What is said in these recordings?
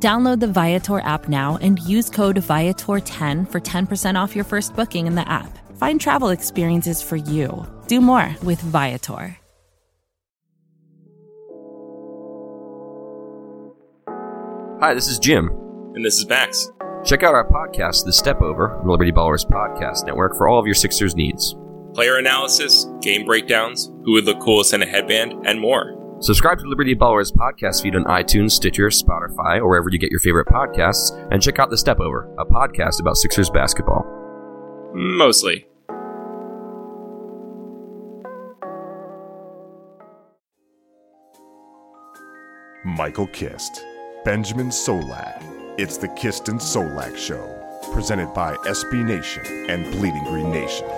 Download the Viator app now and use code Viator10 for 10% off your first booking in the app. Find travel experiences for you. Do more with Viator. Hi, this is Jim. And this is Max. Check out our podcast, The Step Over, the Liberty Ballers Podcast Network, for all of your Sixers needs. Player analysis, game breakdowns, who would look coolest in a headband, and more. Subscribe to Liberty Ballers podcast feed on iTunes, Stitcher, Spotify, or wherever you get your favorite podcasts, and check out The Step Over, a podcast about Sixers basketball. Mostly. Michael Kist, Benjamin Solak. It's the Kist and Solak Show, presented by SB Nation and Bleeding Green Nation.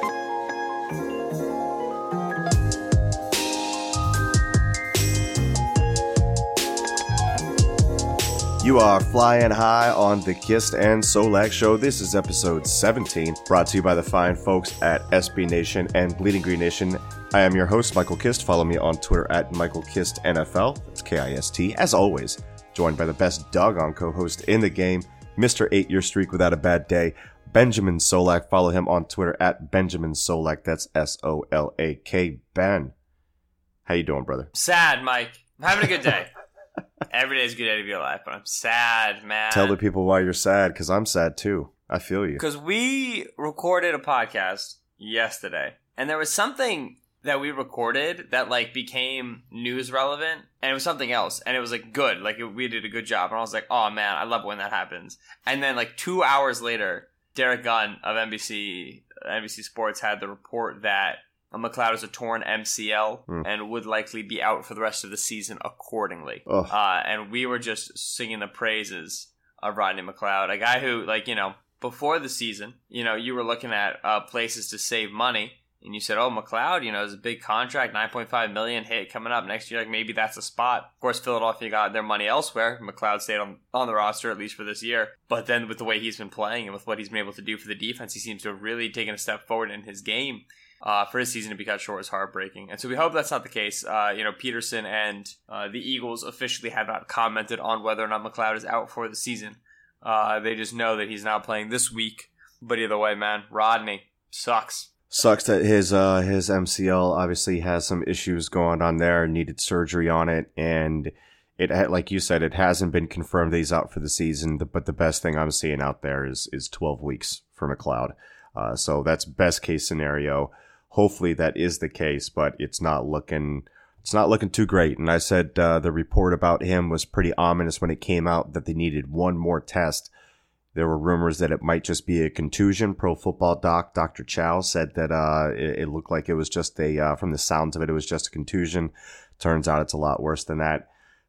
You are flying high on the Kist and Solak show. This is episode 17, brought to you by the fine folks at SB Nation and Bleeding Green Nation. I am your host, Michael Kist. Follow me on Twitter at Michael Kist NFL. That's K I S T. As always, joined by the best doggone co host in the game, Mr. Eight Year Streak Without a Bad Day, Benjamin Solak. Follow him on Twitter at Benjamin Solak. That's S O L A K. Ben. How you doing, brother? Sad, Mike. I'm having a good day. Every day is a good day to be alive, but I'm sad, man. Tell the people why you're sad, because I'm sad too. I feel you. Because we recorded a podcast yesterday, and there was something that we recorded that like became news relevant, and it was something else, and it was like good, like it, we did a good job, and I was like, oh man, I love when that happens. And then like two hours later, Derrick Gunn of NBC NBC Sports had the report that McLeod is a torn MCL Hmm. and would likely be out for the rest of the season accordingly. Uh, and we were just singing the praises of Rodney McLeod, a guy who, like, you know, before the season, you know, you were looking at uh, places to save money. And you said, "Oh, McLeod, you know, is a big contract, nine point five million hit coming up next year. Like maybe that's a spot." Of course, Philadelphia got their money elsewhere. McLeod stayed on on the roster at least for this year. But then, with the way he's been playing and with what he's been able to do for the defense, he seems to have really taken a step forward in his game uh, for his season to be cut short is heartbreaking. And so we hope that's not the case. Uh, you know, Pederson and uh, the Eagles officially have not commented on whether or not McLeod is out for the season. Uh, they just know that he's not playing this week. But either way, man, Rodney sucks. Sucks that his uh his MCL obviously has some issues going on there, needed surgery on it, and it like you said, it hasn't been confirmed that he's out for the season. But the best thing I'm seeing out there is is 12 weeks for McLeod. Uh, so that's best case scenario. Hopefully that is the case, but it's not looking it's not looking too great. And I said uh, the report about him was pretty ominous when it came out that they needed one more test. There were rumors that it might just be a contusion. Pro Football Doc Dr. Chao said that uh, it, it looked like it was just a uh, from the sounds of it, it was just a contusion. Turns out it's a lot worse than that.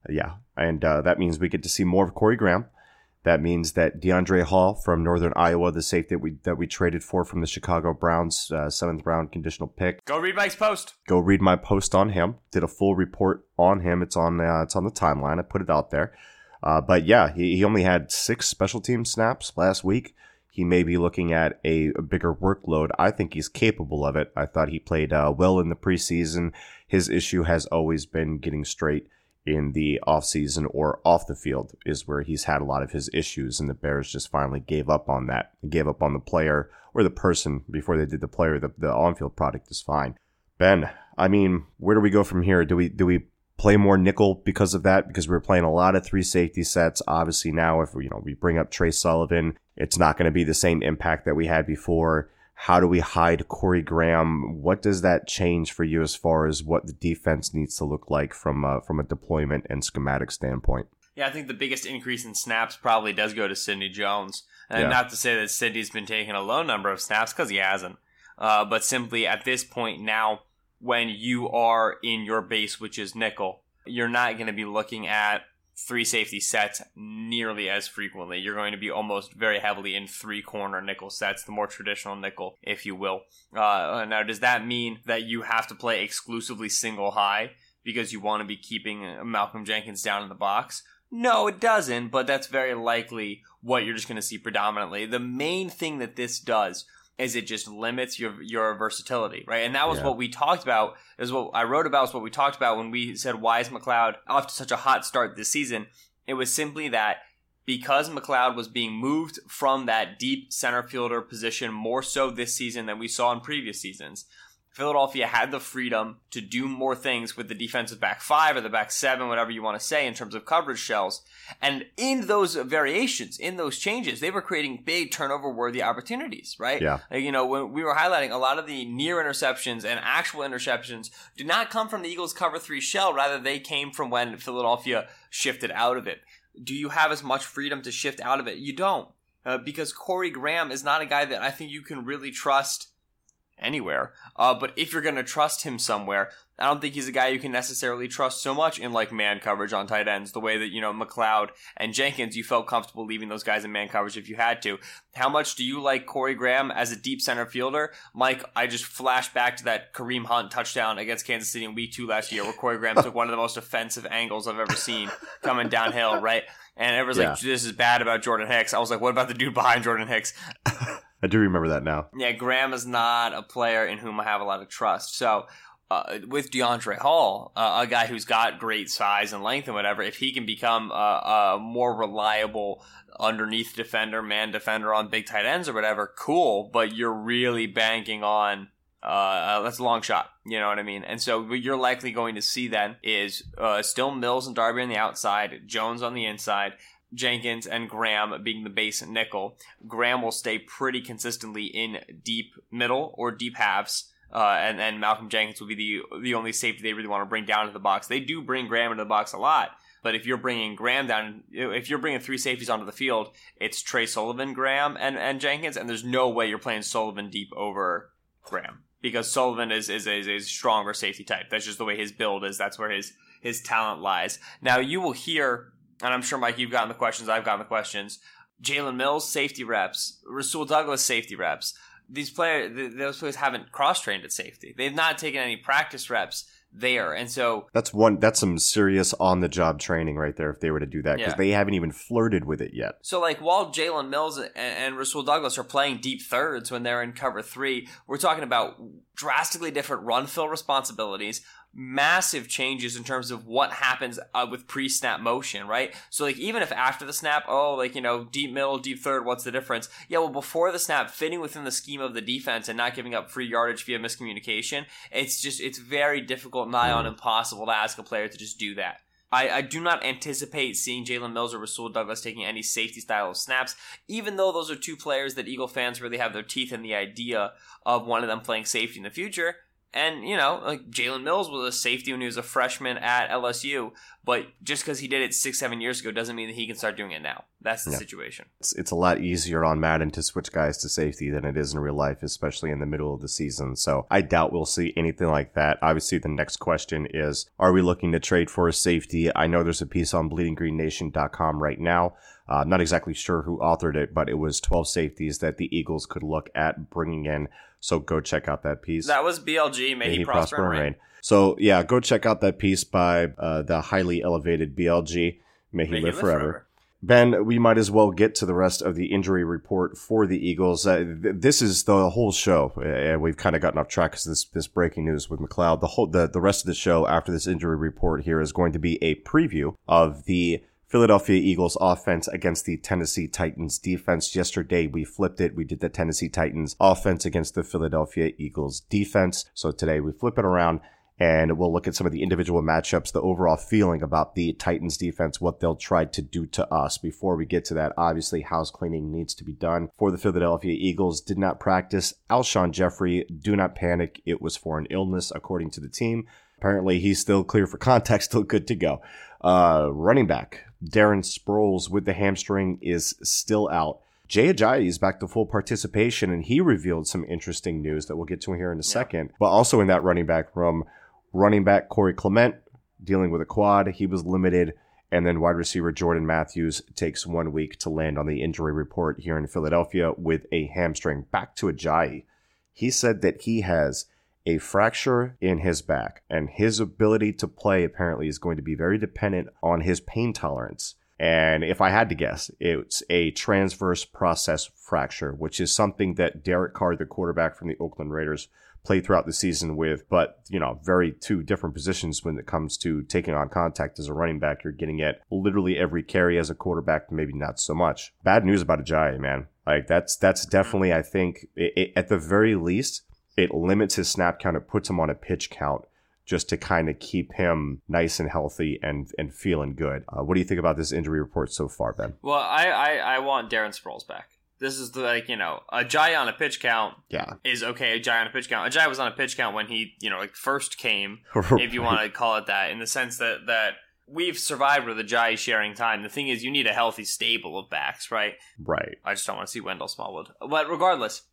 yeah, and uh, that means we get to see more of Corey Graham. That means that Deiondre' Hall from Northern Iowa, the safety that we that we traded for from the Chicago Browns, uh, seventh round conditional pick. Go read Mike's post. Go read my post on him. Did a full report on him. It's on uh, it's on the timeline. I put it out there. Uh, but yeah, he, he only had six special team snaps last week. He may be looking at a, a bigger workload. I think he's capable of it. I thought he played uh, well in the preseason. His issue has always been getting straight in the offseason or off the field is where he's had a lot of his issues and the Bears just finally gave up on that. Gave up on the player or the person before they did the player. The, the on-field product is fine. Ben, I mean, where do we go from here? Do we do we play more nickel because of that? Because we're playing a lot of three safety sets. Obviously now if we, you know we bring up Tre Sullivan, it's not going to be the same impact that we had before. How do we hide Corey Graham? What does that change for you as far as what the defense needs to look like from a, from a deployment and schematic standpoint? Yeah, I think the biggest increase in snaps probably does go to Sidney Jones. And Yeah. not to say that Sidney's been taking a low number of snaps, because he hasn't. Uh, but simply at this point now, when you are in your base, which is nickel, you're not going to be looking at three safety sets nearly as frequently. You're going to be almost very heavily in three corner nickel sets, the more traditional nickel, if you will. Uh, now, does that mean that you have to play exclusively single high because you want to be keeping Malcolm Jenkins down in the box? No, it doesn't, but that's very likely what you're just going to see predominantly. The main thing that this does is it just limits your your versatility, right? And that was Yeah. what we talked about. Is what I wrote about. Is what we talked about when we said why is McLeod off to such a hot start this season? It was simply that because McLeod was being moved from that deep center fielder position more so this season than we saw in previous seasons. Philadelphia had the freedom to do more things with the defensive back five or the back seven, whatever you want to say, in terms of coverage shells. And in those variations, in those changes, they were creating big turnover worthy opportunities, right? Yeah. Like, you know, when we were highlighting a lot of the near interceptions and actual interceptions did not come from the Eagles' cover three shell. Rather, they came from when Philadelphia shifted out of it. Do you have as much freedom to shift out of it? You don't. Uh, because Corey Graham is not a guy that I think you can really trust anywhere. Uh, but if you're going to trust him somewhere, I don't think he's a guy you can necessarily trust so much in like man coverage on tight ends, the way that, you know, McLeod and Jenkins, you felt comfortable leaving those guys in man coverage if you had to. How much do you like Corey Graham as a deep center fielder? Mike, I just flashed back to that Kareem Hunt touchdown against Kansas City in week two last year where Corey Graham took one of the most offensive angles I've ever seen coming downhill, right? And everyone's like, this is bad about Jordan Hicks. I was like, what about the dude behind Jordan Hicks? I do remember that now. Yeah, Graham is not a player in whom I have a lot of trust. So, uh, with Deiondre' Hall, uh, a guy who's got great size and length and whatever, if he can become a, a more reliable underneath defender, man defender on big tight ends or whatever, cool. But you're really banking on uh, that's a long shot. You know what I mean? And so what you're likely going to see then is uh, still Mills and Darby on the outside, Jones on the inside, Jenkins and Graham being the base nickel. Graham will stay pretty consistently in deep middle or deep halves. Uh, and then Malcolm Jenkins will be the the only safety they really want to bring down to the box. They do bring Graham into the box a lot, but if you're bringing Graham down, if you're bringing three safeties onto the field, it's Tre Sullivan, Graham, and, and Jenkins, and there's no way you're playing Sullivan deep over Graham because Sullivan is is a, is a stronger safety type. That's just the way his build is. That's where his his talent lies. Now you will hear, and I'm sure Mike, you've gotten the questions. I've gotten the questions. Jalen Mills safety reps, Rasul Douglas safety reps. These players, th- those players haven't cross trained at safety. They've not taken any practice reps there, and so That's one. That's some serious on the job training right there. If they were to do that, because Yeah. they haven't even flirted with it yet. So, like, while Jalen Mills and, and Rasul Douglas are playing deep thirds when they're in cover three, we're talking about drastically different run fill responsibilities, massive changes in terms of what happens uh, with pre snap motion, right? So, like, even if after the snap, oh, like, you know, deep middle, deep third, what's the difference? Yeah, well, before the snap, fitting within the scheme of the defense and not giving up free yardage via miscommunication, it's just, it's very difficult, nigh on impossible to ask a player to just do that. I, I do not anticipate seeing Jalen Mills or Rasul Douglas taking any safety style of snaps, even though those are two players that Eagle fans really have their teeth in the idea of one of them playing safety in the future. And, you know, like Jalen Mills was a safety when he was a freshman at LSU, but just because he did it six, seven years ago doesn't mean that he can start doing it now. That's the Yeah. situation. It's, it's a lot easier on Madden to switch guys to safety than it is in real life, especially in the middle of the season. So I doubt we'll see anything like that. Obviously, the next question is Are we looking to trade for a safety? I know there's a piece on bleedinggreennation.com right now. Uh, I'm not exactly sure who authored it, but it was 12 safeties that the Eagles could look at bringing in. So go check out that piece. That was BLG. May, he, prosper, and reign. So yeah, go check out that piece by uh, the highly elevated BLG. May he, May he live, forever. Ben, we might as well get to the rest of the injury report for the Eagles. Uh, th- this is the whole show, uh, and we've kind of gotten off track because this this breaking news with McLeod. The whole the, the rest of the show after this injury report here is going to be a preview of the Philadelphia Eagles offense against the Tennessee Titans defense. Yesterday we flipped it. We did the Tennessee Titans offense against the Philadelphia Eagles defense. So today we flip it around and we'll look at some of the individual matchups, the overall feeling about the Titans defense, what they'll try to do to us. Before we get to that, obviously house cleaning needs to be done for the Philadelphia Eagles. Did not practice. Alshon Jeffery, do not panic. It was for an illness, according to the team. Apparently, he's still clear for contact, still good to go. Uh, running back Darren Sproles with the hamstring is still out. Jay Ajayi is back to full participation, and he revealed some interesting news that we'll get to here in a second. But also in that running back room, running back Corey Clement dealing with a quad. He was limited And then wide receiver Jordan Matthews takes one week to land on the injury report here in Philadelphia with a hamstring. Back to Ajayi. He said that he has a fracture in his back, and his ability to play apparently is going to be very dependent on his pain tolerance. And if I had to guess, it's a transverse process fracture, which is something that Derek Carr, the quarterback from the Oakland Raiders, played throughout the season with, but you know, very two different positions when it comes to taking on contact as a running back. You're getting at literally every carry as a quarterback, maybe not so much. Bad news about Ajayi, man. Like that's that's definitely, I think, it, it, at the very least, it limits his snap count. It puts him on a pitch count just to kind of keep him nice and healthy and and feeling good. Uh, what do you think about this injury report so far, Ben? Well, I I, I want Darren Sproles back. This is the, like you know Ajayi on a pitch count Yeah, is okay. Ajayi on a pitch count. Ajayi was on a pitch count when he you know like first came, if you want to call it that, in the sense that that we've survived with Ajayi sharing time. The thing is, you need a healthy stable of backs, right? right. I just don't want to see Wendell Smallwood. But regardless,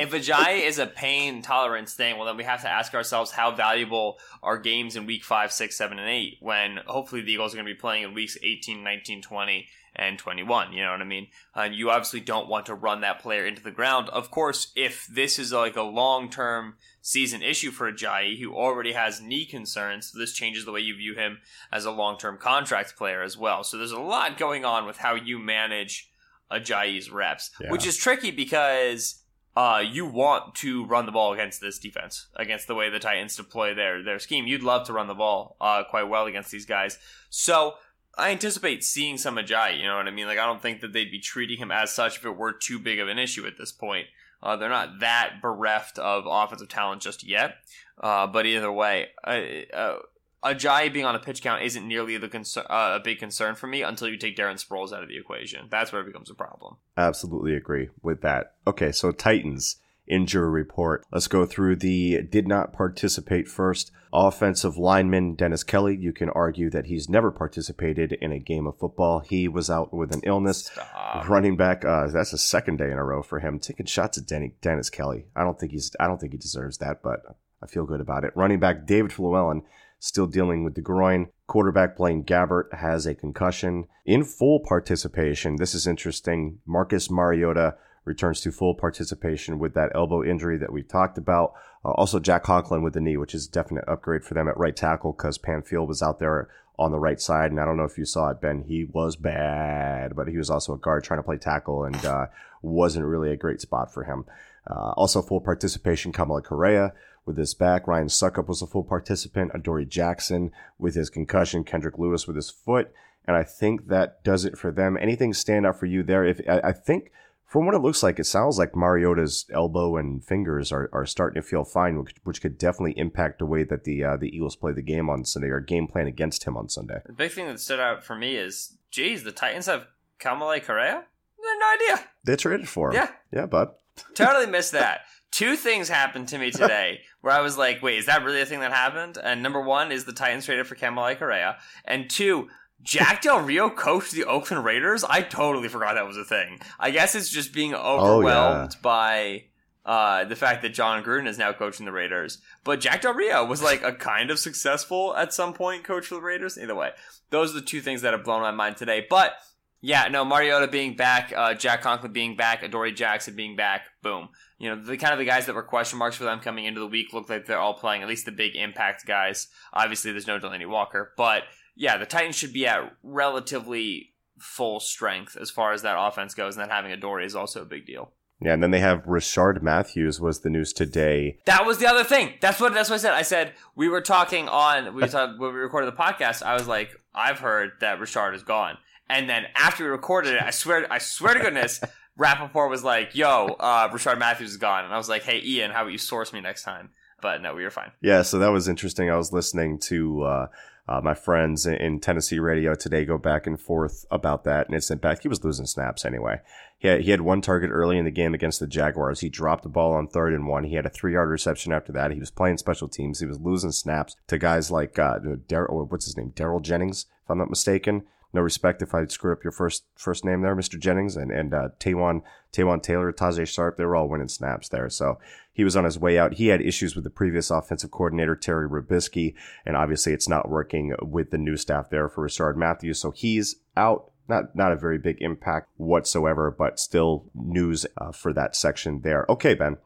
if Ajayi is a pain tolerance thing, well, then we have to ask ourselves how valuable are games in week 5, 6, 7, and 8 when hopefully the Eagles are going to be playing in weeks 18, 19, 20, and 21. You know what I mean? Uh, you obviously don't want to run that player into the ground. Of course, if this is like a long term season issue for Ajayi, who already has knee concerns, this changes the way you view him as a long term contract player as well. So there's a lot going on with how you manage Ajayi's reps, Yeah. which is tricky because uh, you want to run the ball against this defense, against the way the Titans deploy their their scheme. You'd love to run the ball uh, quite well against these guys. So I anticipate seeing some Ajayi. You know what I mean? Like I don't think that they'd be treating him as such if it were too big of an issue at this point. Uh, they're not that bereft of offensive talent just yet. Uh, but either way, uh, Ajayi being on a pitch count isn't nearly the concern, uh, a big concern for me until you take Darren Sproles out of the equation. That's where it becomes a problem. Absolutely agree with that. Okay, so Titans injury report. Let's go through the did not participate first. Offensive lineman Dennis Kelly. You can argue that he's never participated in a game of football. He was out with an illness. Stop. Running back, uh, that's the second day in a row for him taking shots at Denny, Dennis Kelly. I don't think he's, I don't think he deserves that, but I feel good about it. Running back David Fluellen still dealing with the groin. Quarterback Blaine Gabbert has a concussion. In full participation, this is interesting. Marcus Mariota returns to full participation with that elbow injury that we talked about. Uh, also, Jack Conklin with the knee, which is a definite upgrade for them at right tackle because Pamphile was out there on the right side. And I don't know if you saw it, Ben. He was bad, but he was also a guard trying to play tackle and uh, wasn't really a great spot for him. Uh, also, full participation, Kamalei Correa with his back. Ryan Succop was a full participant. Adoree Jackson with his concussion. Kendrick Lewis with his foot. And I think that does it for them. Anything stand out for you there? If I, I think from what it looks like, it sounds like Mariota's elbow and fingers are, are starting to feel fine, which, which could definitely impact the way that the uh, the Eagles play the game on Sunday or game plan against him on Sunday. The big thing that stood out for me is, geez, the Titans have Kamalei Correa? I had no idea. They traded for him. Yeah. Yeah, bud. totally missed that. Two things happened to me today where I was like, wait, is that really a thing that happened? And number one is the Titans traded for Kamalei Correa. And two, Jack Del Rio coached the Oakland Raiders? I totally forgot that was a thing. I guess it's just being overwhelmed by uh, the fact that Jon Gruden is now coaching the Raiders. But Jack Del Rio was like a kind of successful at some point coach for the Raiders. Either way, those are the two things that have blown my mind today. But yeah, no, Mariota being back, uh, Jack Conklin being back, Adoree Jackson being back, boom. You know, the kind of the guys that were question marks for them coming into the week look like they're all playing, at least the big impact guys. Obviously, there's no Delanie Walker, but yeah, the Titans should be at relatively full strength as far as that offense goes, and then having Adoree is also a big deal. Yeah, and then they have Rishard Matthews was the news today. That was the other thing. That's what that's what I said. I said we were talking on we talked when we recorded the podcast. I was like, I've heard that Rishard is gone, and then after we recorded it, I swear, I swear to goodness, Rapoport was like, "Yo, uh, Rishard Matthews is gone," and I was like, "Hey, Ian, how about you source me next time?" But no, we were fine. Yeah, so that was interesting. I was listening to uh, uh, my friends in- Tennessee radio today go back and forth about that, and it's in fact he was losing snaps anyway. He had, he had one target early in the game against the Jaguars. He dropped the ball on third and one. He had a three yard reception after that. He was playing special teams. He was losing snaps to guys like uh, Daryl. What's his name? Daryl Jennings, if I'm not mistaken. No respect if I screw up your first first name there, Mr. Jennings, and and uh, Taywan Taywan Taylor, Tajae Sharpe. they were all winning snaps there. So he was on his way out. He had issues with the previous offensive coordinator Terry Robiskie, and obviously it's not working with the new staff there for Rishard Matthews. So he's out. Not not a very big impact whatsoever, but still news uh, for that section there. Okay, Ben,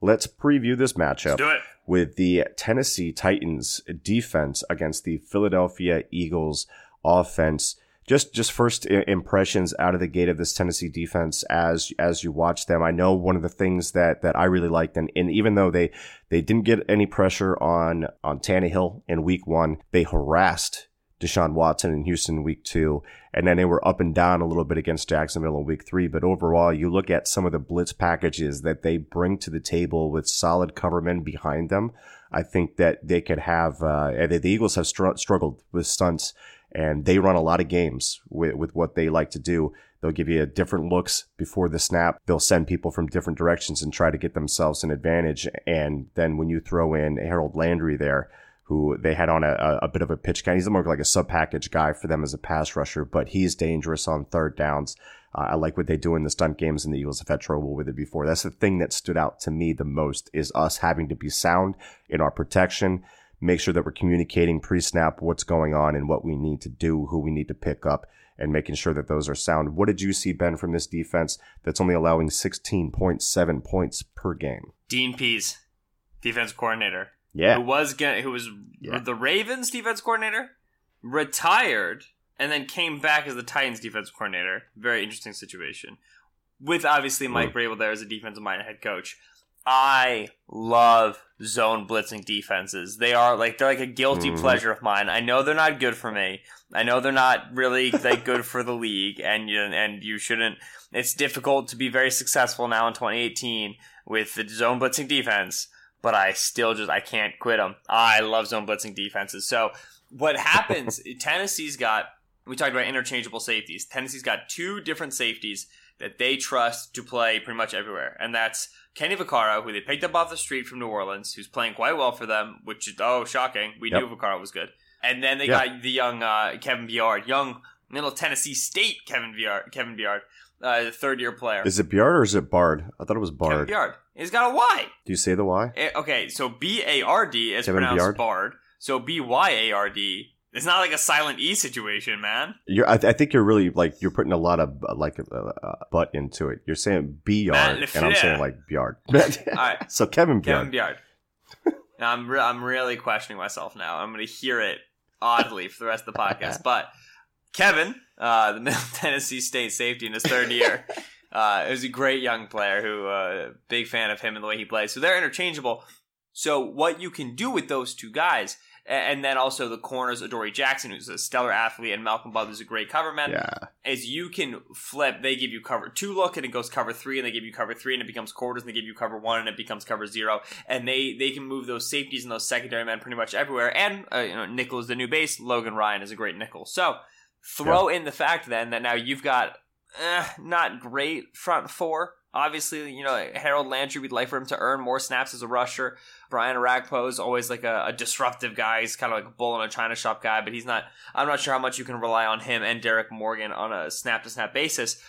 let's preview this matchup do it. with the Tennessee Titans defense against the Philadelphia Eagles offense. Just just first impressions out of the gate of this Tennessee defense as as you watch them. I know one of the things that that I really liked, and, and even though they they didn't get any pressure on on Tannehill in Week One, they harassed Deshaun Watson in Houston week two, and then they were up and down a little bit against Jacksonville in week three. But overall, you look at some of the blitz packages that they bring to the table with solid covermen behind them. I think that they could have, uh, the, Eagles have str- struggled with stunts and they run a lot of games with, with what they like to do. They'll give you a different looks before the snap. They'll send people from different directions and try to get themselves an advantage. And then when you throw in Harold Landry there, who they had on a, a bit of a pitch count. He's more like a sub package guy for them as a pass rusher, but he's dangerous on third downs. Uh, I like what they do in the stunt games, and the Eagles have had trouble with it before. That's the thing that stood out to me the most is us having to be sound in our protection, make sure that we're communicating pre-snap what's going on and what we need to do, who we need to pick up, and making sure that those are sound. What did you see, Ben, from this defense that's only allowing 16.7 points per game? Dean Pease, defense coordinator. Yeah. who was gonna, who was Yeah. the Ravens defense coordinator, retired, and then came back as the Titans defense coordinator. Very interesting situation. With obviously Mike Mm. Vrabel there as a defensive minded head coach. I love zone blitzing defenses. They are like they're like a guilty Mhm. pleasure of mine. I know they're not good for me. I know they're not really like good for the league, and you and you shouldn't. It's difficult to be very successful now in 2018 with the zone blitzing defense but I still just I can't quit them. I love zone blitzing defenses. So what happens? Tennessee's got we talked about interchangeable safeties. Tennessee's got two different safeties that they trust to play pretty much everywhere, and that's Kenny Vaccaro, who they picked up off the street from New Orleans, who's playing quite well for them. Which is oh shocking, we Yep. knew Vaccaro was good. And then they Yeah. got the young uh, Kevin Byard, young Middle Tennessee State Kevin Byard, Kevin Byard, uh, third year player. Is it Biard or is it Bard? I thought it was Kevin Bard. Biard. He's got a Y. Do you say the Y? Eh, okay, so B A R D is Kevin pronounced Byard? Bard. So B Y A R D. It's not like a silent E situation, man. You're, I, I think you're really like you're putting a lot of uh, like uh, uh, butt into it. You're saying B Matt yard, and I'm saying like Biard. All right, so Kevin Kevin Biard. Now, I'm re- I'm really questioning myself now. I'm going to hear it oddly for the rest of the podcast. But Kevin, uh, the Middle Tennessee State safety in his third year, uh, is a great young player who uh, big fan of him and the way he plays. So they're interchangeable. So what you can do with those two guys, and then also the corners, Adoree Jackson, who's a stellar athlete, and Malcolm Butler's a great cover man. Yeah, is you can flip. They give you cover two look, and it goes cover three, and they give you cover three, and it becomes quarters, and they give you cover one, and it becomes cover zero. And they they can move those safeties and those secondary men pretty much everywhere. And uh, you know, nickel is the new base. Logan Ryan is a great nickel. So throw in the fact then that now you've got eh, not great front four. Obviously, you know Harold Landry. We'd like for him to earn more snaps as a rusher. Brian Orakpo is always like a, a disruptive guy. He's kind of like a bull in a china shop guy, but he's not. I'm not sure how much you can rely on him and Derrick Morgan on a snap to snap basis.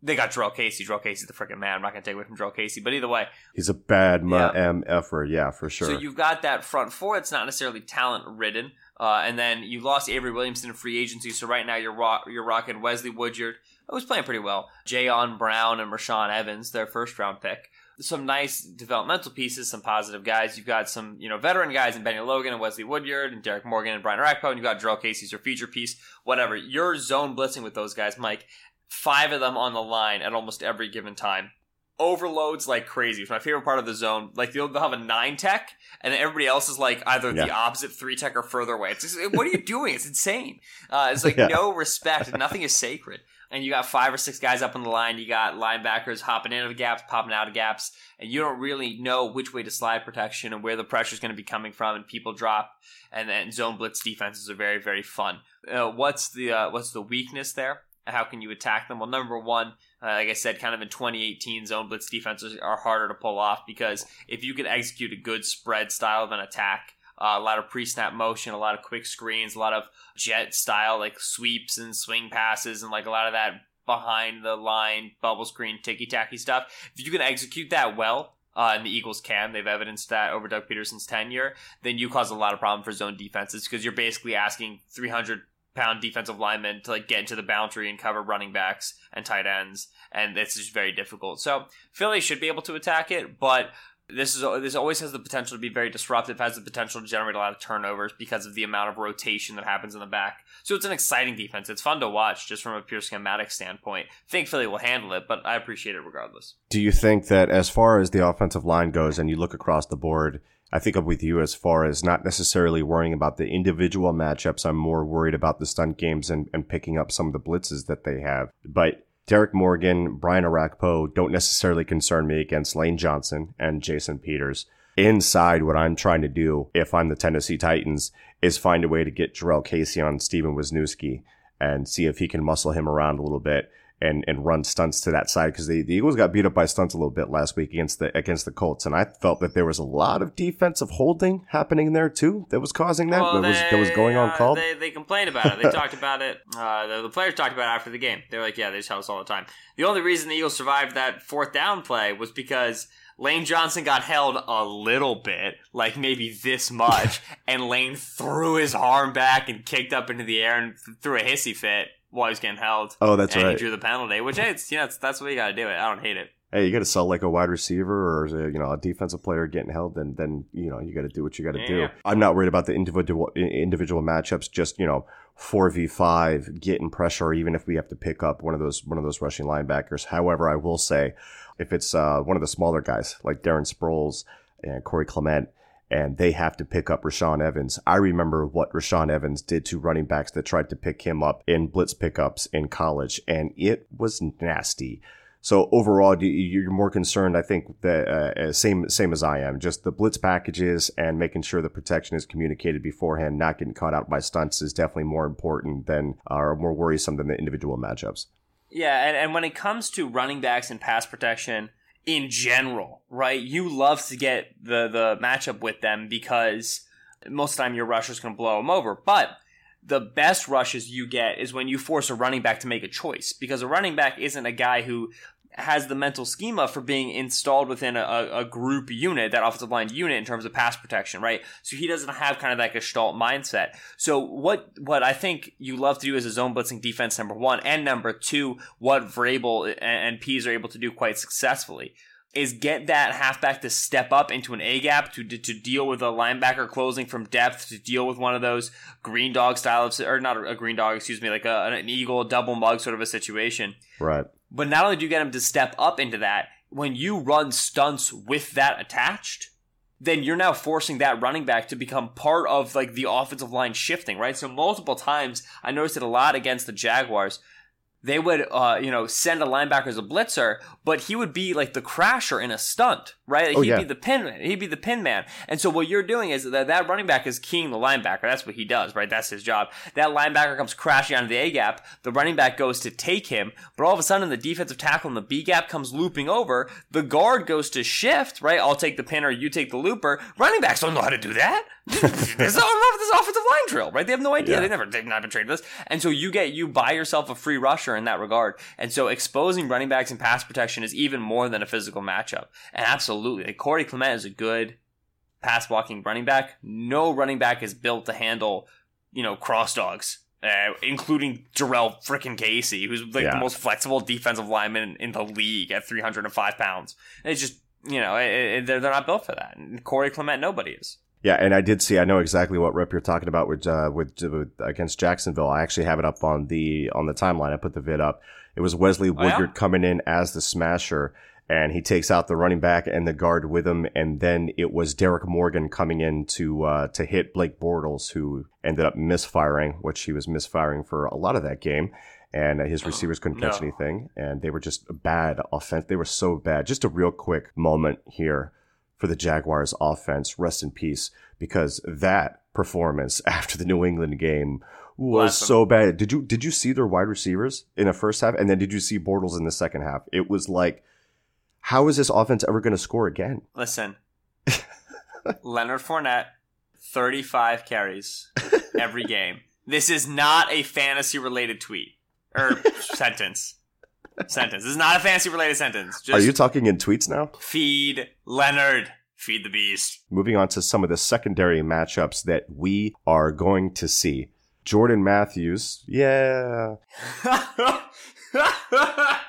They got Jurrell Casey. Jurrell Casey's the freaking man. I'm not going to take away from Jurrell Casey, but either way, he's a bad Yeah. M effer. Yeah, for sure. so you've got that front four. It's not necessarily talent ridden, uh, and then you lost Avery Williamson in free agency. So right now you're rock, you're rocking Wesley Woodyard, who's playing pretty well. Jayon Brown and Rashaan Evans, their first round pick. Some nice developmental pieces, some positive guys. You've got some you know veteran guys in Bennie Logan and Wesley Woodyard and Derrick Morgan and Brian Orakpo, and you've got Jurrell Casey's your feature piece. Whatever you're zone blitzing with those guys, Mike. Five of them on the line at almost every given time overloads like crazy. It's my favorite part of the zone. Like they'll, have a nine tech, and everybody else is like either the opposite three tech or further away. It's just, what are you doing? It's insane. Uh, it's like Yeah. no respect. Nothing is sacred. And you got five or six guys up on the line. You got linebackers hopping into gaps, popping out of gaps, and you don't really know which way to slide protection and where the pressure is going to be coming from. And people drop, and then zone blitz defenses are very, very fun. Uh, what's the uh, what's the weakness there? How can you attack them? Well, number one, uh, like I said, kind of in 2018, zone blitz defenses are harder to pull off because if you can execute a good spread style of an attack uh, a lot of pre-snap motion, a lot of quick screens, a lot of jet style like sweeps and swing passes, and like a lot of that behind the line bubble screen ticky tacky stuff. If you can execute that well, uh, and the Eagles can, they've evidenced that over Doug Pederson's tenure, then you cause a lot of problem for zone defenses because you're basically asking 300 pound defensive linemen to like get into the boundary and cover running backs and tight ends, and it's just very difficult. So Philly should be able to attack it, but this is this always has the potential to be very disruptive, has the potential to generate a lot of turnovers because of the amount of rotation that happens in the back. So it's an exciting defense. It's fun to watch just from a pure schematic standpoint. Philly will handle it, but I appreciate it regardless. Do you think that as far as the offensive line goes and you look across the board, I think I'm with you as far as not necessarily worrying about the individual matchups. I'm more worried about the stunt games and, and picking up some of the blitzes that they have. But Derrick Morgan, Brian Orakpo don't necessarily concern me against Lane Johnson and Jason Peters. Inside, what I'm trying to do, if I'm the Tennessee Titans, is find a way to get Jurrell Casey on Stefen Wisniewski and see if he can muscle him around a little bit and and run stunts to that side because the, the Eagles got beat up by stunts a little bit last week against the against the Colts, and I felt that there was a lot of defensive holding happening there too that was causing that Well, that was that was going on uh, called. They, they complained about it. They talked about it. Uh, the, the players talked about it after the game. They're like, yeah, they just tell us all the time. The only reason the Eagles survived that fourth down play was because Lane Johnson got held a little bit, like maybe this much, and Lane threw his arm back and kicked up into the air and threw a hissy fit while he was getting held. Oh, that's and right. he drew the penalty, which hey, it's you know it's, that's what you got to do it. I don't hate it. hey, you got to sell like a wide receiver or you know a defensive player getting held, then then you know you got to do what you got to do. Yeah. I'm not worried about the individual individual matchups. Just you know four v five getting pressure, even if we have to pick up one of those one of those rushing linebackers. However, I will say if it's uh, one of the smaller guys like Darren Sproles and Corey Clement. And they have to pick up Rashaan Evans. I remember what Rashaan Evans did to running backs that tried to pick him up in blitz pickups in college, and it was nasty. So overall, you- you're more concerned, I think, that uh, same same as I am. Just the blitz packages and making sure the protection is communicated beforehand, not getting caught out by stunts, is definitely more important than or more worrisome than the individual matchups. Yeah, and, and when it comes to running backs and pass protection in general, right? You love to get the the matchup with them because most of the time your rusher's going to blow them over. But the best rushes you get is when you force a running back to make a choice because a running back isn't a guy who has the mental schema for being installed within a, a, group unit, that offensive line unit in terms of pass protection, right? So he doesn't have kind of that gestalt mindset. So what what I think you love to do as a zone blitzing defense, number one, and number two, what Vrabel and, and Pease are able to do quite successfully is get that halfback to step up into an A gap to, to deal with a linebacker closing from depth, to deal with one of those green dog style of, or not a green dog, excuse me, like a, an eagle double mug sort of a situation. Right. But not only do you get him to step up into that, when you run stunts with that attached, then you're now forcing that running back to become part of like the offensive line shifting, right? So multiple times, I noticed it a lot against the Jaguars. They would, uh, you know, send a linebacker as a blitzer, but he would be like the crasher in a stunt, right? Like, Oh, he'd yeah. be the pin, he'd be the pin man. And so what you're doing is that that running back is keying the linebacker. That's what he does, right? That's his job. That linebacker comes crashing onto the A gap. The running back goes to take him, but all of a sudden the defensive tackle in the B gap comes looping over. The guard goes to shift, right? I'll take the pinner, you take the looper. Running backs don't know how to do that. this is this offensive line drill, right? They have no idea. Yeah. They never, they've not been trained this. And so you get, you buy yourself a free rusher in that regard. And so exposing running backs and pass protection is even more than a physical matchup. And absolutely, like Corey Clement is a good pass blocking running back. No running back is built to handle, you know, cross dogs. Uh, including Jurrell frickin' Casey, who's like Yeah. the most flexible defensive lineman in, in the league at 305 pounds. It's just, you know, it, it, they're, they're not built for that. And Corey Clement, nobody is. Yeah, and I did see. I know exactly what rep you're talking about with uh, with, with against Jacksonville. I actually have it up on the on the timeline. I put the vid up. It was Wesley Oh, yeah? Woodyard coming in as the smasher, and he takes out the running back and the guard with him. And then it was Derrick Morgan coming in to uh, to hit Blake Bortles, who ended up misfiring, which he was misfiring for a lot of that game. And uh, his receivers couldn't catch no. anything, and they were just bad offense. They were so bad. Just a real quick moment here for the Jaguars offense. Rest in peace, because that performance after the New England game was so bad. Did you did you see their wide receivers in the first half, and then did you see Bortles in the second half? It was like, how is this offense ever going to score again? Listen, Leonard Fournette 35 carries every game. This is not a fantasy related tweet or sentence. Sentence. This is not a fantasy related sentence. Just Are you talking in tweets now? feed Leonard. Feed the beast. Moving on to some of the secondary matchups that we are going to see. Jordan Matthews, yeah. what?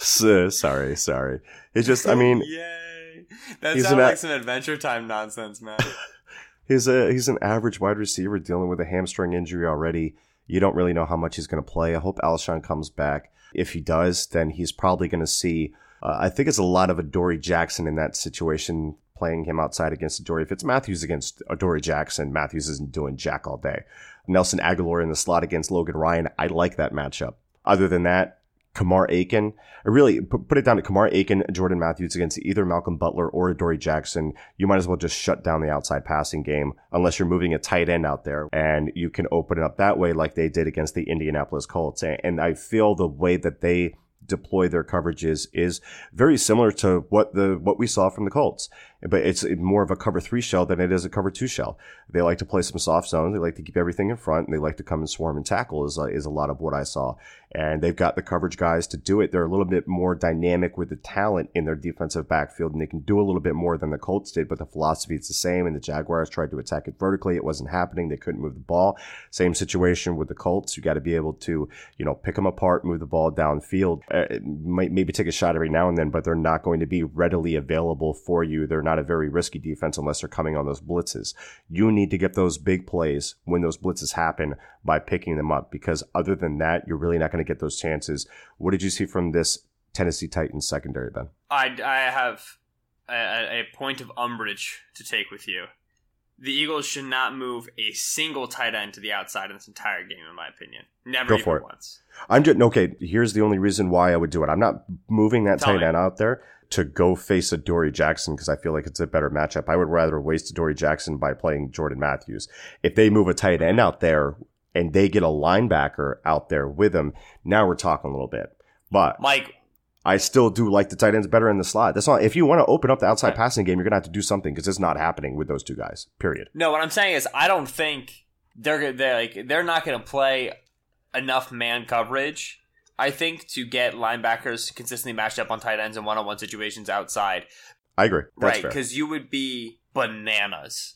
S- sorry, sorry. It's just, I mean, Yay. That sounds an a- like some Adventure Time nonsense, man. he's a he's an average wide receiver dealing with a hamstring injury already. You don't really know how much he's going to play. I hope Alshon comes back. If he does, then he's probably going to see. Uh, I think it's a lot of Adoree Jackson in that situation, playing him outside against Adoree. If it's Matthews against Adoree Jackson, Matthews isn't doing jack all day. Nelson Agholor in the slot against Logan Ryan, I like that matchup. Other than that, Kamar Aiken. I really put it down to Kamar Aiken, Jordan Matthews against either Malcolm Butler or Dory Jackson. You might as well just shut down the outside passing game unless you're moving a tight end out there and you can open it up that way like they did against the Indianapolis Colts. And I feel the way that they deploy their coverages is very similar to what the what we saw from the Colts. But it's more of a cover three shell than it is a cover two shell. They like to play some soft zones. They like to keep everything in front, and they like to come and swarm and tackle. Is uh, is a lot of what I saw. And they've got the coverage guys to do it. They're a little bit more dynamic with the talent in their defensive backfield, and they can do a little bit more than the Colts did. But the philosophy is the same. And the Jaguars tried to attack it vertically. It wasn't happening. They couldn't move the ball. Same situation with the Colts. You got to be able to, you know, pick them apart, move the ball downfield. Uh, maybe take a shot every now and then, but they're not going to be readily available for you. They're not a very risky defense unless they're coming on those blitzes. You need to get those big plays when those blitzes happen by picking them up because other than that, you're really not going to get those chances. What did you see from this Tennessee Titans secondary, Ben? I, I have a, a point of umbrage to take with you. The Eagles should not move a single tight end to the outside in this entire game, in my opinion. Never Go even for it. once. I'm just okay. Here's the only reason why I would do it. I'm not moving that Tell tight me. end out there to go face Adoree Jackson because I feel like it's a better matchup. I would rather waste Adoree Jackson by playing Jordan Matthews. If they move a tight end out there and they get a linebacker out there with him, now we're talking a little bit. But Mike, I still do like the tight ends better in the slot. That's not if you want to open up the outside passing game, you're gonna have to do something because it's not happening with those two guys. Period. no, what I'm saying is I don't think they're gonna- they're like they're not going to play enough man coverage. I think to get linebackers consistently matched up on tight ends in one-on-one situations outside, I agree. That's right? Because you would be bananas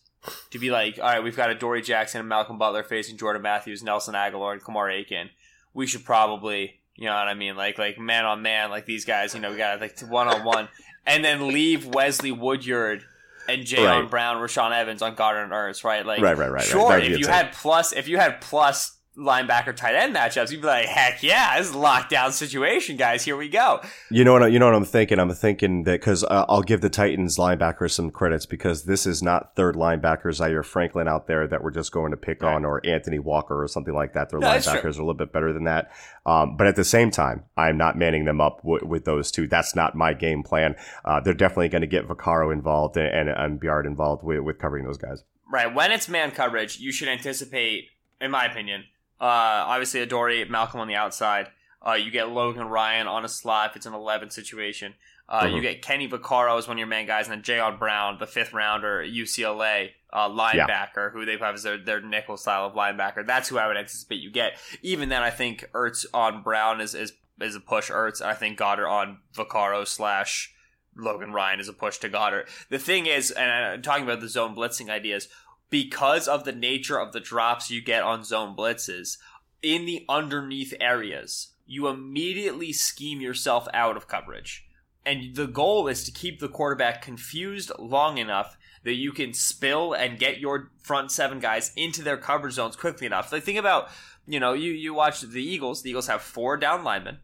to be like, all right, we've got Adoree Jackson and Malcolm Butler facing Jordan Matthews, Nelson Agholor, and Kamar Aiken. We should probably, you know what I mean, like like man on man, like these guys. You know, we got like to one on one, and then leave Wesley Woodyard and Jayon Right. Brown, Rashaan Evans on Goedert and Ertz, right? Like, Right, right, right, right. Sure, That'd if you insane. had plus, if you had plus linebacker tight end matchups, you'd be like, heck yeah, this is a lockdown situation, guys. Here we go. You know what? I- You know what I'm thinking. I'm thinking that because uh, I'll give the Titans linebackers some credits because this is not third linebackers Zaire Franklin out there that we're just going to pick Right. on or Anthony Walker or something like that. Their No, linebackers are a little bit better than that. Um, but at the same time, I'm not manning them up w- with those two. That's not my game plan. Uh, they're definitely going to get Vaccaro involved and, and, and Byard involved with, with covering those guys. Right. When it's man coverage, you should anticipate, in my opinion, uh, obviously Adore, Malcolm on the outside. Uh, you get Logan Ryan on a slot if it's an 11 situation. Uh, Mhm. You get Kenny Vaccaro as one of your main guys, and then Jayon Brown, the fifth rounder, UCLA uh, linebacker, who they've have as their, their nickel style of linebacker. That's who I would anticipate you get. Even then, I think Ertz on Brown is is, is a push Ertz. I think Goedert on Vaccaro slash Logan Ryan is a push to Goedert. The thing is, and I'm talking about the zone blitzing ideas, because of the nature of the drops you get on zone blitzes, in the underneath areas, you immediately scheme yourself out of coverage. And the goal is to keep the quarterback confused long enough that you can spill and get your front seven guys into their coverage zones quickly enough. Like think about, you know, you, you watch the Eagles. The Eagles have four down linemen.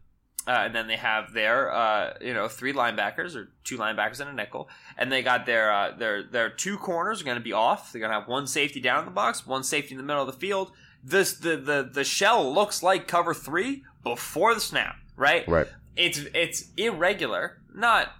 Uh, and then they have their, uh, you know, three linebackers or two linebackers and a nickel, and they got their uh, their their two corners are going to be off. They're going to have one safety down in the box, one safety in the middle of the field. This the the the shell looks like cover three before the snap, right? Right. It's it's irregular, not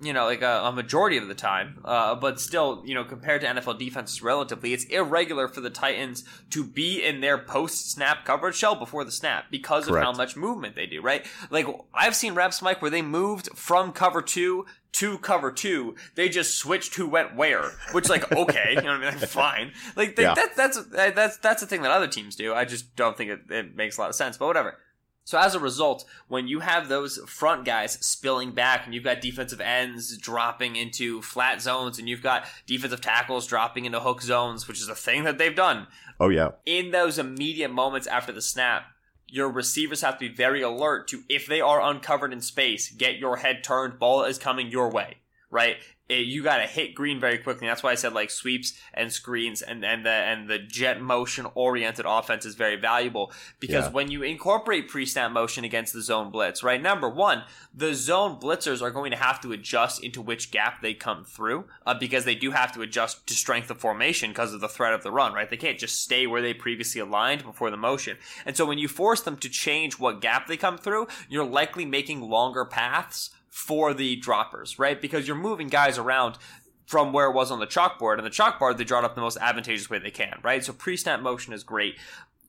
you know, like a, a majority of the time. Uh, but still, you know, compared to NFL defenses relatively, it's irregular for the Titans to be in their post snap coverage shell before the snap because Correct. of how much movement they do, right? Like, I've seen reps, Mike, where they moved from cover two to cover two, they just switched who went where, which like okay, you know what I mean? Like, fine, like they, Yeah. that, that's that's that's the thing that other teams do. I just don't think it, it makes a lot of sense, but whatever. So as a result, when you have those front guys spilling back and you've got defensive ends dropping into flat zones and you've got defensive tackles dropping into hook zones, which is a thing that they've done, Oh yeah, in those immediate moments after the snap, your receivers have to be very alert to if they are uncovered in space, get your head turned, ball is coming your way, right? It- you got to hit green very quickly. That's why I said like sweeps and screens and, and the and the jet motion oriented offense is very valuable because Yeah. when you incorporate pre snap motion against the zone blitz, right? Number one, the zone blitzers are going to have to adjust into which gap they come through uh, because they do have to adjust to strength of formation because of the threat of the run, right? They can't just stay where they previously aligned before the motion. And so when you force them to change what gap they come through, you're likely making longer paths for the droppers, right? Because you're moving guys around from where it was on the chalkboard. And the chalkboard, they draw it up the most advantageous way they can, right? So pre-snap motion is great.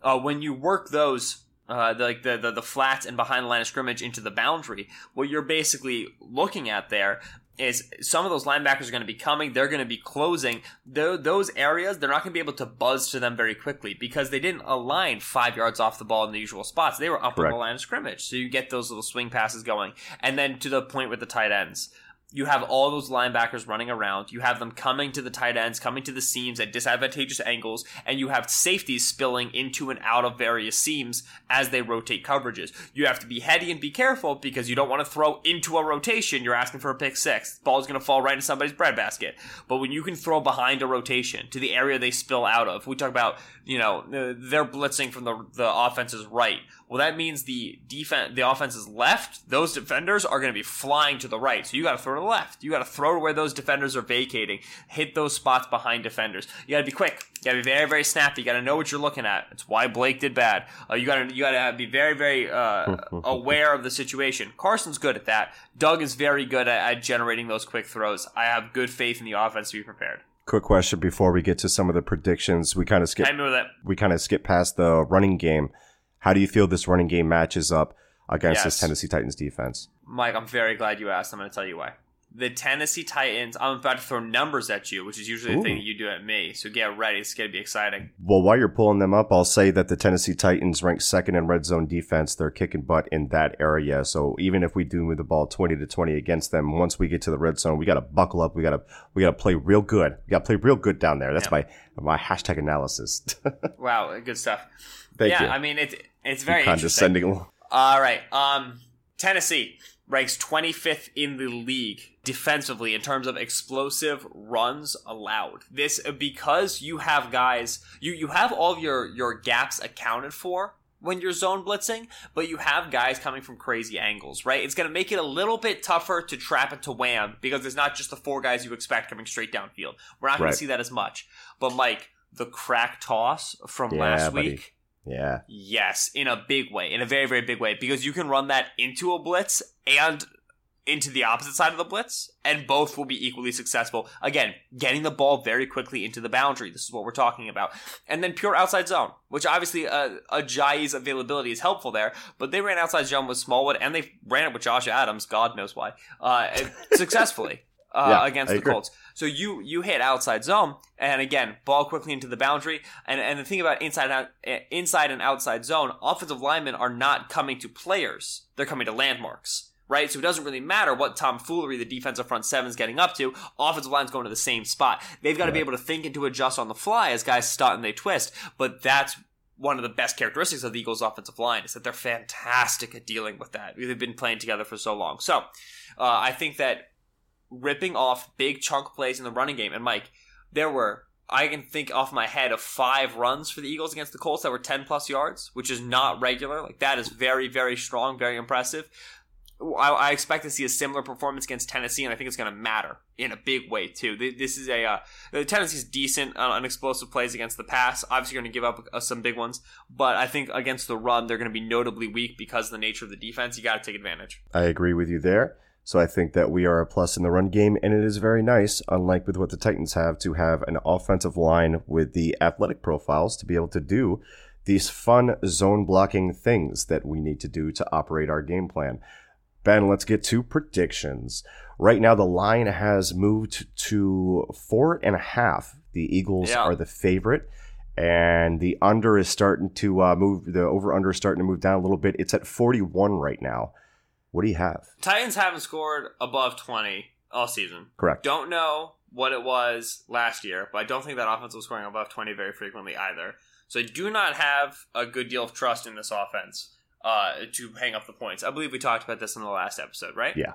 Uh, when you work those, uh, like the, the the flats and behind the line of scrimmage into the boundary, what you're basically looking at there is some of those linebackers are going to be coming. They're going to be closing. Tho- those areas, they're not going to be able to buzz to them very quickly because they didn't align five yards off the ball in the usual spots. They were up on the line of scrimmage. So you get those little swing passes going. And then to the point with the tight ends. You have all those linebackers running around. You have them coming to the tight ends, coming to the seams at disadvantageous angles, and you have safeties spilling into and out of various seams as they rotate coverages. You have to be heady and be careful because you don't want to throw into a rotation. You're asking for a pick six. The ball's going to fall right in somebody's breadbasket. But when you can throw behind a rotation to the area they spill out of, we talk about, you know, they're blitzing from the, the offense's right. Well, that means the defense, the offense's left, those defenders are going to be flying to the right. So you got to throw to the left. You got to throw to where those defenders are vacating. Hit those spots behind defenders. You got to be quick. You got to be very, very snappy. You got to know what you're looking at. It's why Blake did bad. Uh, you got to, you got to be very, very uh, aware of the situation. Carson's good at that. Doug is very good at, at generating those quick throws. I have good faith in the offense to be prepared. quick question before we get to some of the predictions. We kind of skip Hit me with it. we kind of skip past the running game. How do you feel this running game matches up against this Tennessee Titans defense? Mike, I'm very glad you asked. I'm going to tell you why. The Tennessee Titans, I'm about to throw numbers at you, which is usually the thing that you do at me. So get ready. It's going to be exciting. Well, while you're pulling them up, I'll say that the Tennessee Titans rank second in red zone defense. They're kicking butt in that area. So even if we do move the ball 20 to 20 against them, once we get to the red zone, we got to buckle up. We got to we got to play real good. We got to play real good down there. That's Yeah. my my hashtag analysis. Wow, good stuff. Thank yeah, you. I mean, it's it's very condescending. All right. Um, Tennessee ranks 25th in the league defensively in terms of explosive runs allowed. This uh, because you have guys, you you have all of your your gaps accounted for when you're zone blitzing, but you have guys coming from crazy angles, right? It's going to make it a little bit tougher to trap and to wham because it's not just the four guys you expect coming straight downfield. We're not going Right. to see that as much. But Mike, the crack toss from Yeah, last buddy. week. Yeah. Yes, in a big way, in a very, very big way, because you can run that into a blitz and into the opposite side of the blitz, and both will be equally successful. Again, getting the ball very quickly into the boundary. This is what we're talking about. And then pure outside zone, which obviously uh, Ajayi's availability is helpful there, but they ran outside zone with Smallwood, and they ran it with Josh Adams, God knows why, uh, successfully. Uh, Yeah, against I the agree. Colts. So you you hit outside zone, and again, ball quickly into the boundary. And and the thing about inside and out, eh, inside and outside zone, offensive linemen are not coming to players; they're coming to landmarks. Right, so it doesn't really matter what tomfoolery the defensive front seven is getting up to. Offensive line's going to the same spot. They've got to be able to think and to adjust on the fly as guys stunt and they twist. But that's one of the best characteristics of the Eagles' offensive line is that they're fantastic at dealing with that. They've been playing together for so long. So uh, I think that ripping off big chunk plays in the running game. And Mike, there were I can think off my head of five runs for the Eagles against the Colts that were ten plus yards, which is not regular. Like that is very very strong, very impressive. I, I expect to see a similar performance against Tennessee, and I think it's going to matter in a big way too. This is a uh, Tennessee's decent on, on explosive plays against the pass. Obviously, going to give up uh, some big ones, but I think against the run, they're going to be notably weak because of the nature of the defense. You got to take advantage. I agree with you there. So I think that we are a plus in the run game, and it is very nice, unlike with what the Titans have, to have an offensive line with the athletic profiles to be able to do these fun zone blocking things that we need to do to operate our game plan. Ben, let's get to predictions. Right now, the line has moved to four and a half. The Eagles Yeah. are the favorite, and the under is starting to uh, move. The over under is starting to move down a little bit. It's at 41 right now. What do you have? Titans haven't scored above 20 all season. Correct. Don't know what it was last year, but I don't think that offense was scoring above 20 very frequently either. So I do not have a good deal of trust in this offense uh, to hang up the points. I believe we talked about this in the last episode, right? Yeah.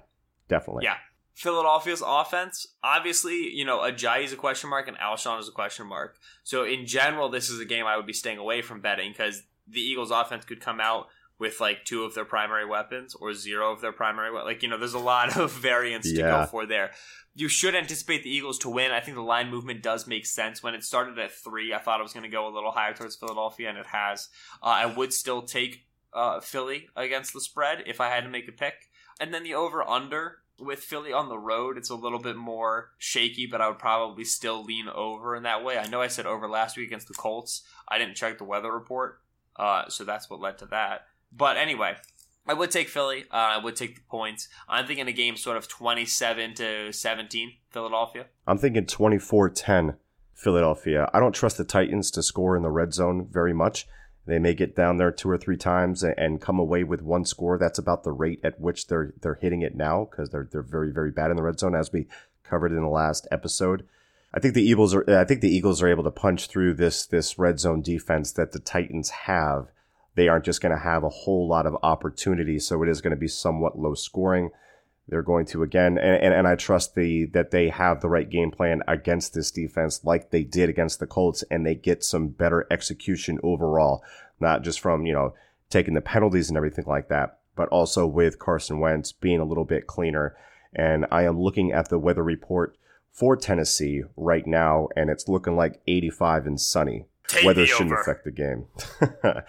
Definitely. Yeah. Philadelphia's offense, obviously, you know, Ajayi is a question mark and Alshon is a question mark. So in general, this is a game I would be staying away from betting because the Eagles' offense could come out with like two of their primary weapons or zero of their primary weapons. Like, you know, there's a lot of variance to Yeah. go for there. You should anticipate the Eagles to win. I think the line movement does make sense. When it started at three, I thought it was going to go a little higher towards Philadelphia, and it has. Uh, I would still take uh, Philly against the spread if I had to make a pick. And then the over under with Philly on the road, it's a little bit more shaky, but I would probably still lean over in that way. I know I said over last week against the Colts. I didn't check the weather report, uh, so that's what led to that. But anyway, I would take Philly. Uh, I would take the points. I'm thinking a game sort of 27 to 17, Philadelphia. I'm thinking 24 10 Philadelphia. I don't trust the Titans to score in the red zone very much. They may get down there two or three times and come away with one score. That's about the rate at which they're they're hitting it now because they're they're very very bad in the red zone, as we covered in the last episode. I think the Eagles are. I think the Eagles are able to punch through this this red zone defense that the Titans have. They aren't just going to have a whole lot of opportunity, so it is going to be somewhat low scoring. They're going to again, and, and, and I trust the that they have the right game plan against this defense, like they did against the Colts, and they get some better execution overall, not just from you know taking the penalties and everything like that, but also with Carson Wentz being a little bit cleaner. And I am looking at the weather report for Tennessee right now, and it's looking like 85 and sunny. Take Weather shouldn't over. affect the game.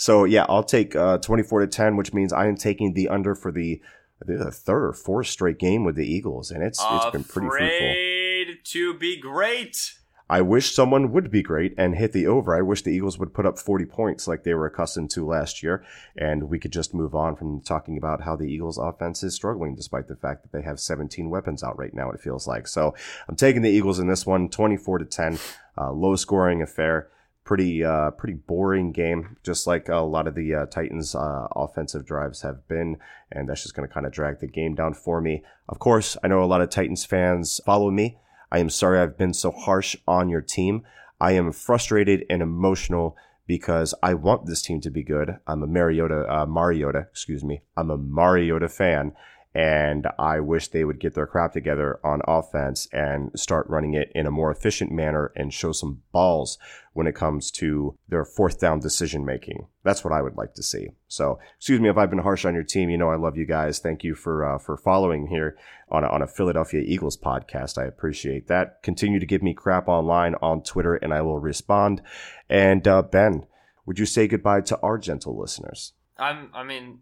so yeah, I'll take uh, 24 to 10, which means I am taking the under for the the third or fourth straight game with the Eagles, and it's it's been pretty fruitful. Afraid to be great. I wish someone would be great and hit the over. I wish the Eagles would put up 40 points like they were accustomed to last year, and we could just move on from talking about how the Eagles offense is struggling despite the fact that they have 17 weapons out right now, it feels like. So I'm taking the Eagles in this one, 24 to 10, uh, low scoring affair. Pretty, uh, pretty boring game, just like a lot of the uh, Titans' uh, offensive drives have been, and that's just going to kind of drag the game down for me. Of course, I know a lot of Titans fans follow me. I am sorry I've been so harsh on your team. I am frustrated and emotional because I want this team to be good. I'm a Mariota, uh, Mariota, excuse me. I'm a Mariota fan, and I wish they would get their crap together on offense and start running it in a more efficient manner and show some balls when it comes to their fourth down decision making. That's what I would like to see. So, excuse me if I've been harsh on your team. You know I love you guys. Thank you for uh, for following here on a, on a Philadelphia Eagles podcast. I appreciate that. Continue to give me crap online on Twitter, and I will respond. And uh, Ben, would you say goodbye to our gentle listeners? I'm. I mean,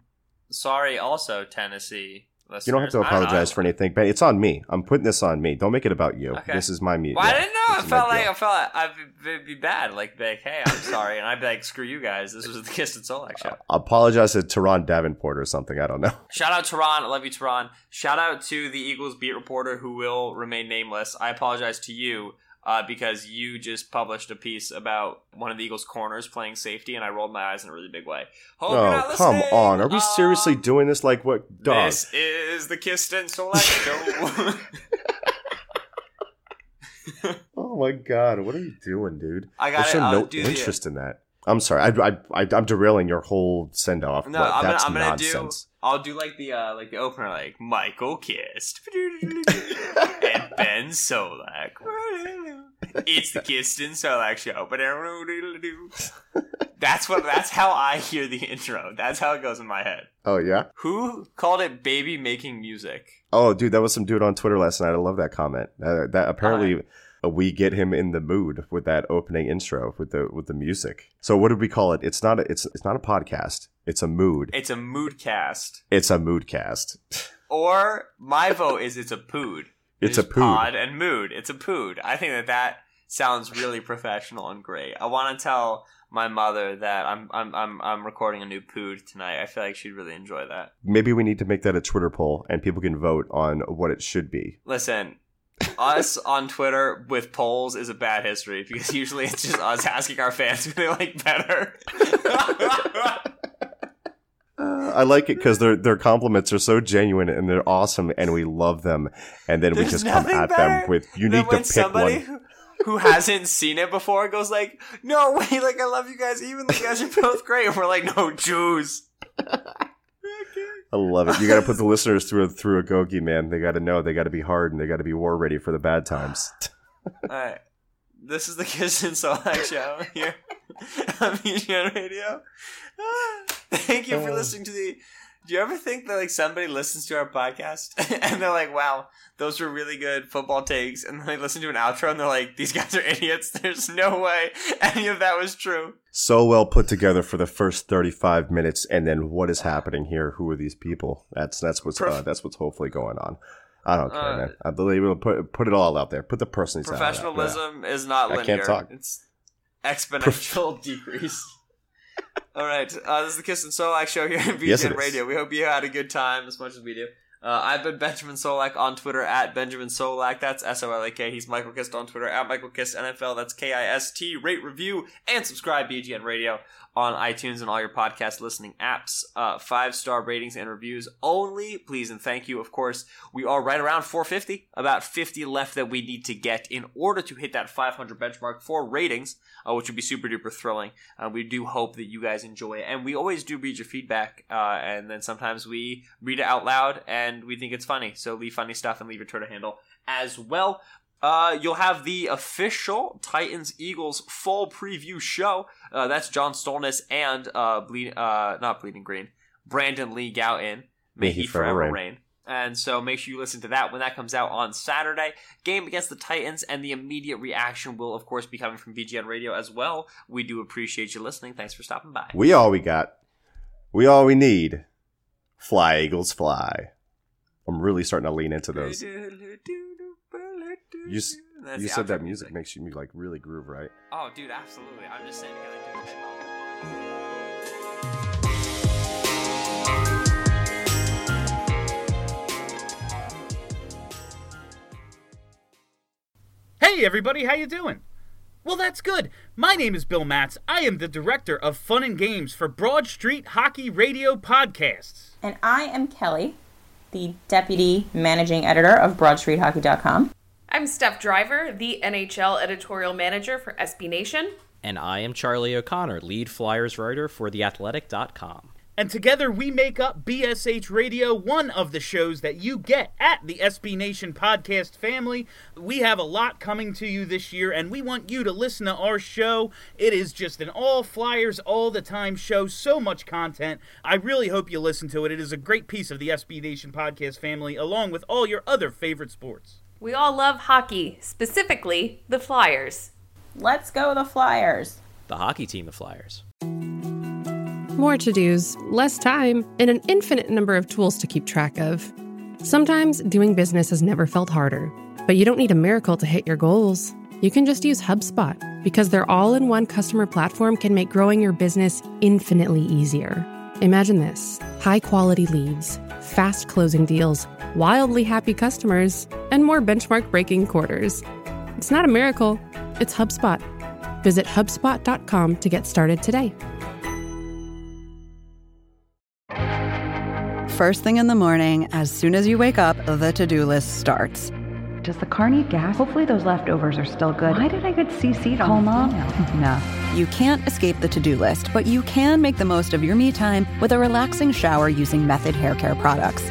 sorry. Also, Tennessee. Listeners. You don't have to apologize for anything, but It's on me. I'm putting this on me. Don't make it about you. Okay. This is my media. Well, I didn't know. I This is my felt like deal. I felt like I'd be, bad. Like, like, hey, I'm sorry, and I'd be like, screw you guys. This was the Kist and Solak show. I apologize to Teron Davenport or something. I don't know. Shout out Tehran. I love you, Tehran. Shout out to the Eagles beat reporter who will remain nameless. I apologize to you uh, because you just published a piece about one of the Eagles' corners playing safety, and I rolled my eyes in a really big way. Hope you're Oh, come on. Are we seriously Um, doing this? Like what? Dog. This is the Kist and Solak show. Oh my god, what are you doing, dude? I got There's it. no do the- interest in that. I'm sorry. I, I, I, I'm derailing your whole send off. No, I'm gonna, that's I'm gonna nonsense. do. I'll do like the uh, like the opener, like Michael Kist and Ben Solak. It's the Kist and Solak show, but that's what. That's how I hear the intro. That's how it goes in my head. Oh yeah. Who called it "baby making music"? Oh, dude, that was some dude on Twitter last night. I love that comment. Uh, that apparently uh, we get him in the mood with that opening intro with the with the music. So what did we call it? It's not a, it's it's not a podcast. It's a mood. It's a mood cast. It's a mood cast. or my vote is it's a pood. It's There's a pood. Pod and mood. It's a pood. I think that that sounds really professional and great. I want to tell my mother that I'm I'm I'm I'm recording a new pood tonight. I feel like she'd really enjoy that. Maybe we need to make that a Twitter poll and people can vote on what it should be. Listen, us on Twitter with polls is a bad history because usually it's just us asking our fans who they like better. Uh, I like it because their their compliments are so genuine and they're awesome and we love them. And then we just come at them with you need to pick somebody one. Who, hasn't seen it before goes like, "No way! Like I love you guys. Even the guys are both great." And we're like, "No, Jews." I love it. You got to put the listeners through a, through a gogi, man. They got to know. They got to be hard and they got to be war ready for the bad times. All right. This is the Kist and Solak show here on BGN Radio. Thank you for listening to the. Do you ever think that like somebody listens to our podcast and they're like, "Wow, those were really good football takes," and then they listen to an outro and they're like, "These guys are idiots. There's no way any of that was true." so well put together for the first 35 minutes and then what is happening here who are these people that's that's what's uh, that's what's hopefully going on i don't care Uh, man i believe we'll put put it all out there put the out there. Professionalism is not linear. I can't talk. It's exponential decrease. All right, uh, this is the Kist and Solak show here on BGN Yes. Radio. We hope you had a good time as much as we do. Uh, I've been Benjamin Solak on Twitter at Benjamin Solak. That's S O L A K. He's Michael Kist on Twitter at Michael Kist NFL. That's K I S T. Rate, review, and subscribe BGN Radio on iTunes and all your podcast listening apps. Uh, five star ratings and reviews only. Please and thank you. Of course, we are right around 450. About 50 left that we need to get in order to hit that 500 benchmark for ratings, uh, which would be super duper thrilling. Uh, we do hope that you guys enjoy it, and we always do read your feedback, uh, and then sometimes we read it out loud, and we think it's funny. So leave funny stuff and leave your Twitter handle as well. Uh, you'll have the official Titans Eagles full preview show. Uh, that's John Stolnis and uh, uh, not Bleeding Green, Brandon Lee Gowton. May he forever reign. And so make sure you listen to that when that comes out on Saturday. Game against the Titans, and the immediate reaction will, of course, be coming from BGN Radio as well. We do appreciate you listening. Thanks for stopping by. we all we got we all we need fly eagles fly i'm really starting to lean into those you, s- That's you the said that outro music makes you like really groove right Oh, dude, absolutely. I'm just saying. you gotta do it. Hey everybody, how you doing? Well, that's good. My name is Bill Matz. I am the director of Fun and Games for Broad Street Hockey Radio Podcasts. And I am Kelly, the deputy managing editor of BroadStreetHockey.com. I'm Steph Driver, the NHL editorial manager for SB Nation. And I am Charlie O'Connor, lead Flyers writer for TheAthletic.com. And together we make up BSH Radio, one of the shows that you get at the SB Nation podcast family. We have a lot coming to you this year, and we want you to listen to our show. It is just an all Flyers, all the time show, so much content. I really hope you listen to it. It is a great piece of the SB Nation podcast family, along with all your other favorite sports. We all love hockey, specifically the Flyers. Let's go, the Flyers! The hockey team, the Flyers. More to dos, less time, and an infinite number of tools to keep track of. Sometimes doing business has never felt harder, but you don't need a miracle to hit your goals. You can just use HubSpot because their all in one customer platform can make growing your business infinitely easier. Imagine this high quality leads, fast closing deals, wildly happy customers, and more benchmark breaking quarters. It's not a miracle, it's HubSpot. Visit HubSpot.com to get started today. First thing in the morning, as soon as you wake up, the to do list starts. Does the car need gas? Hopefully those leftovers are still good. Why did I get CC'd Call on mom? No. You can't escape the to do list, but you can make the most of your me time with a relaxing shower using Method Hair Care products.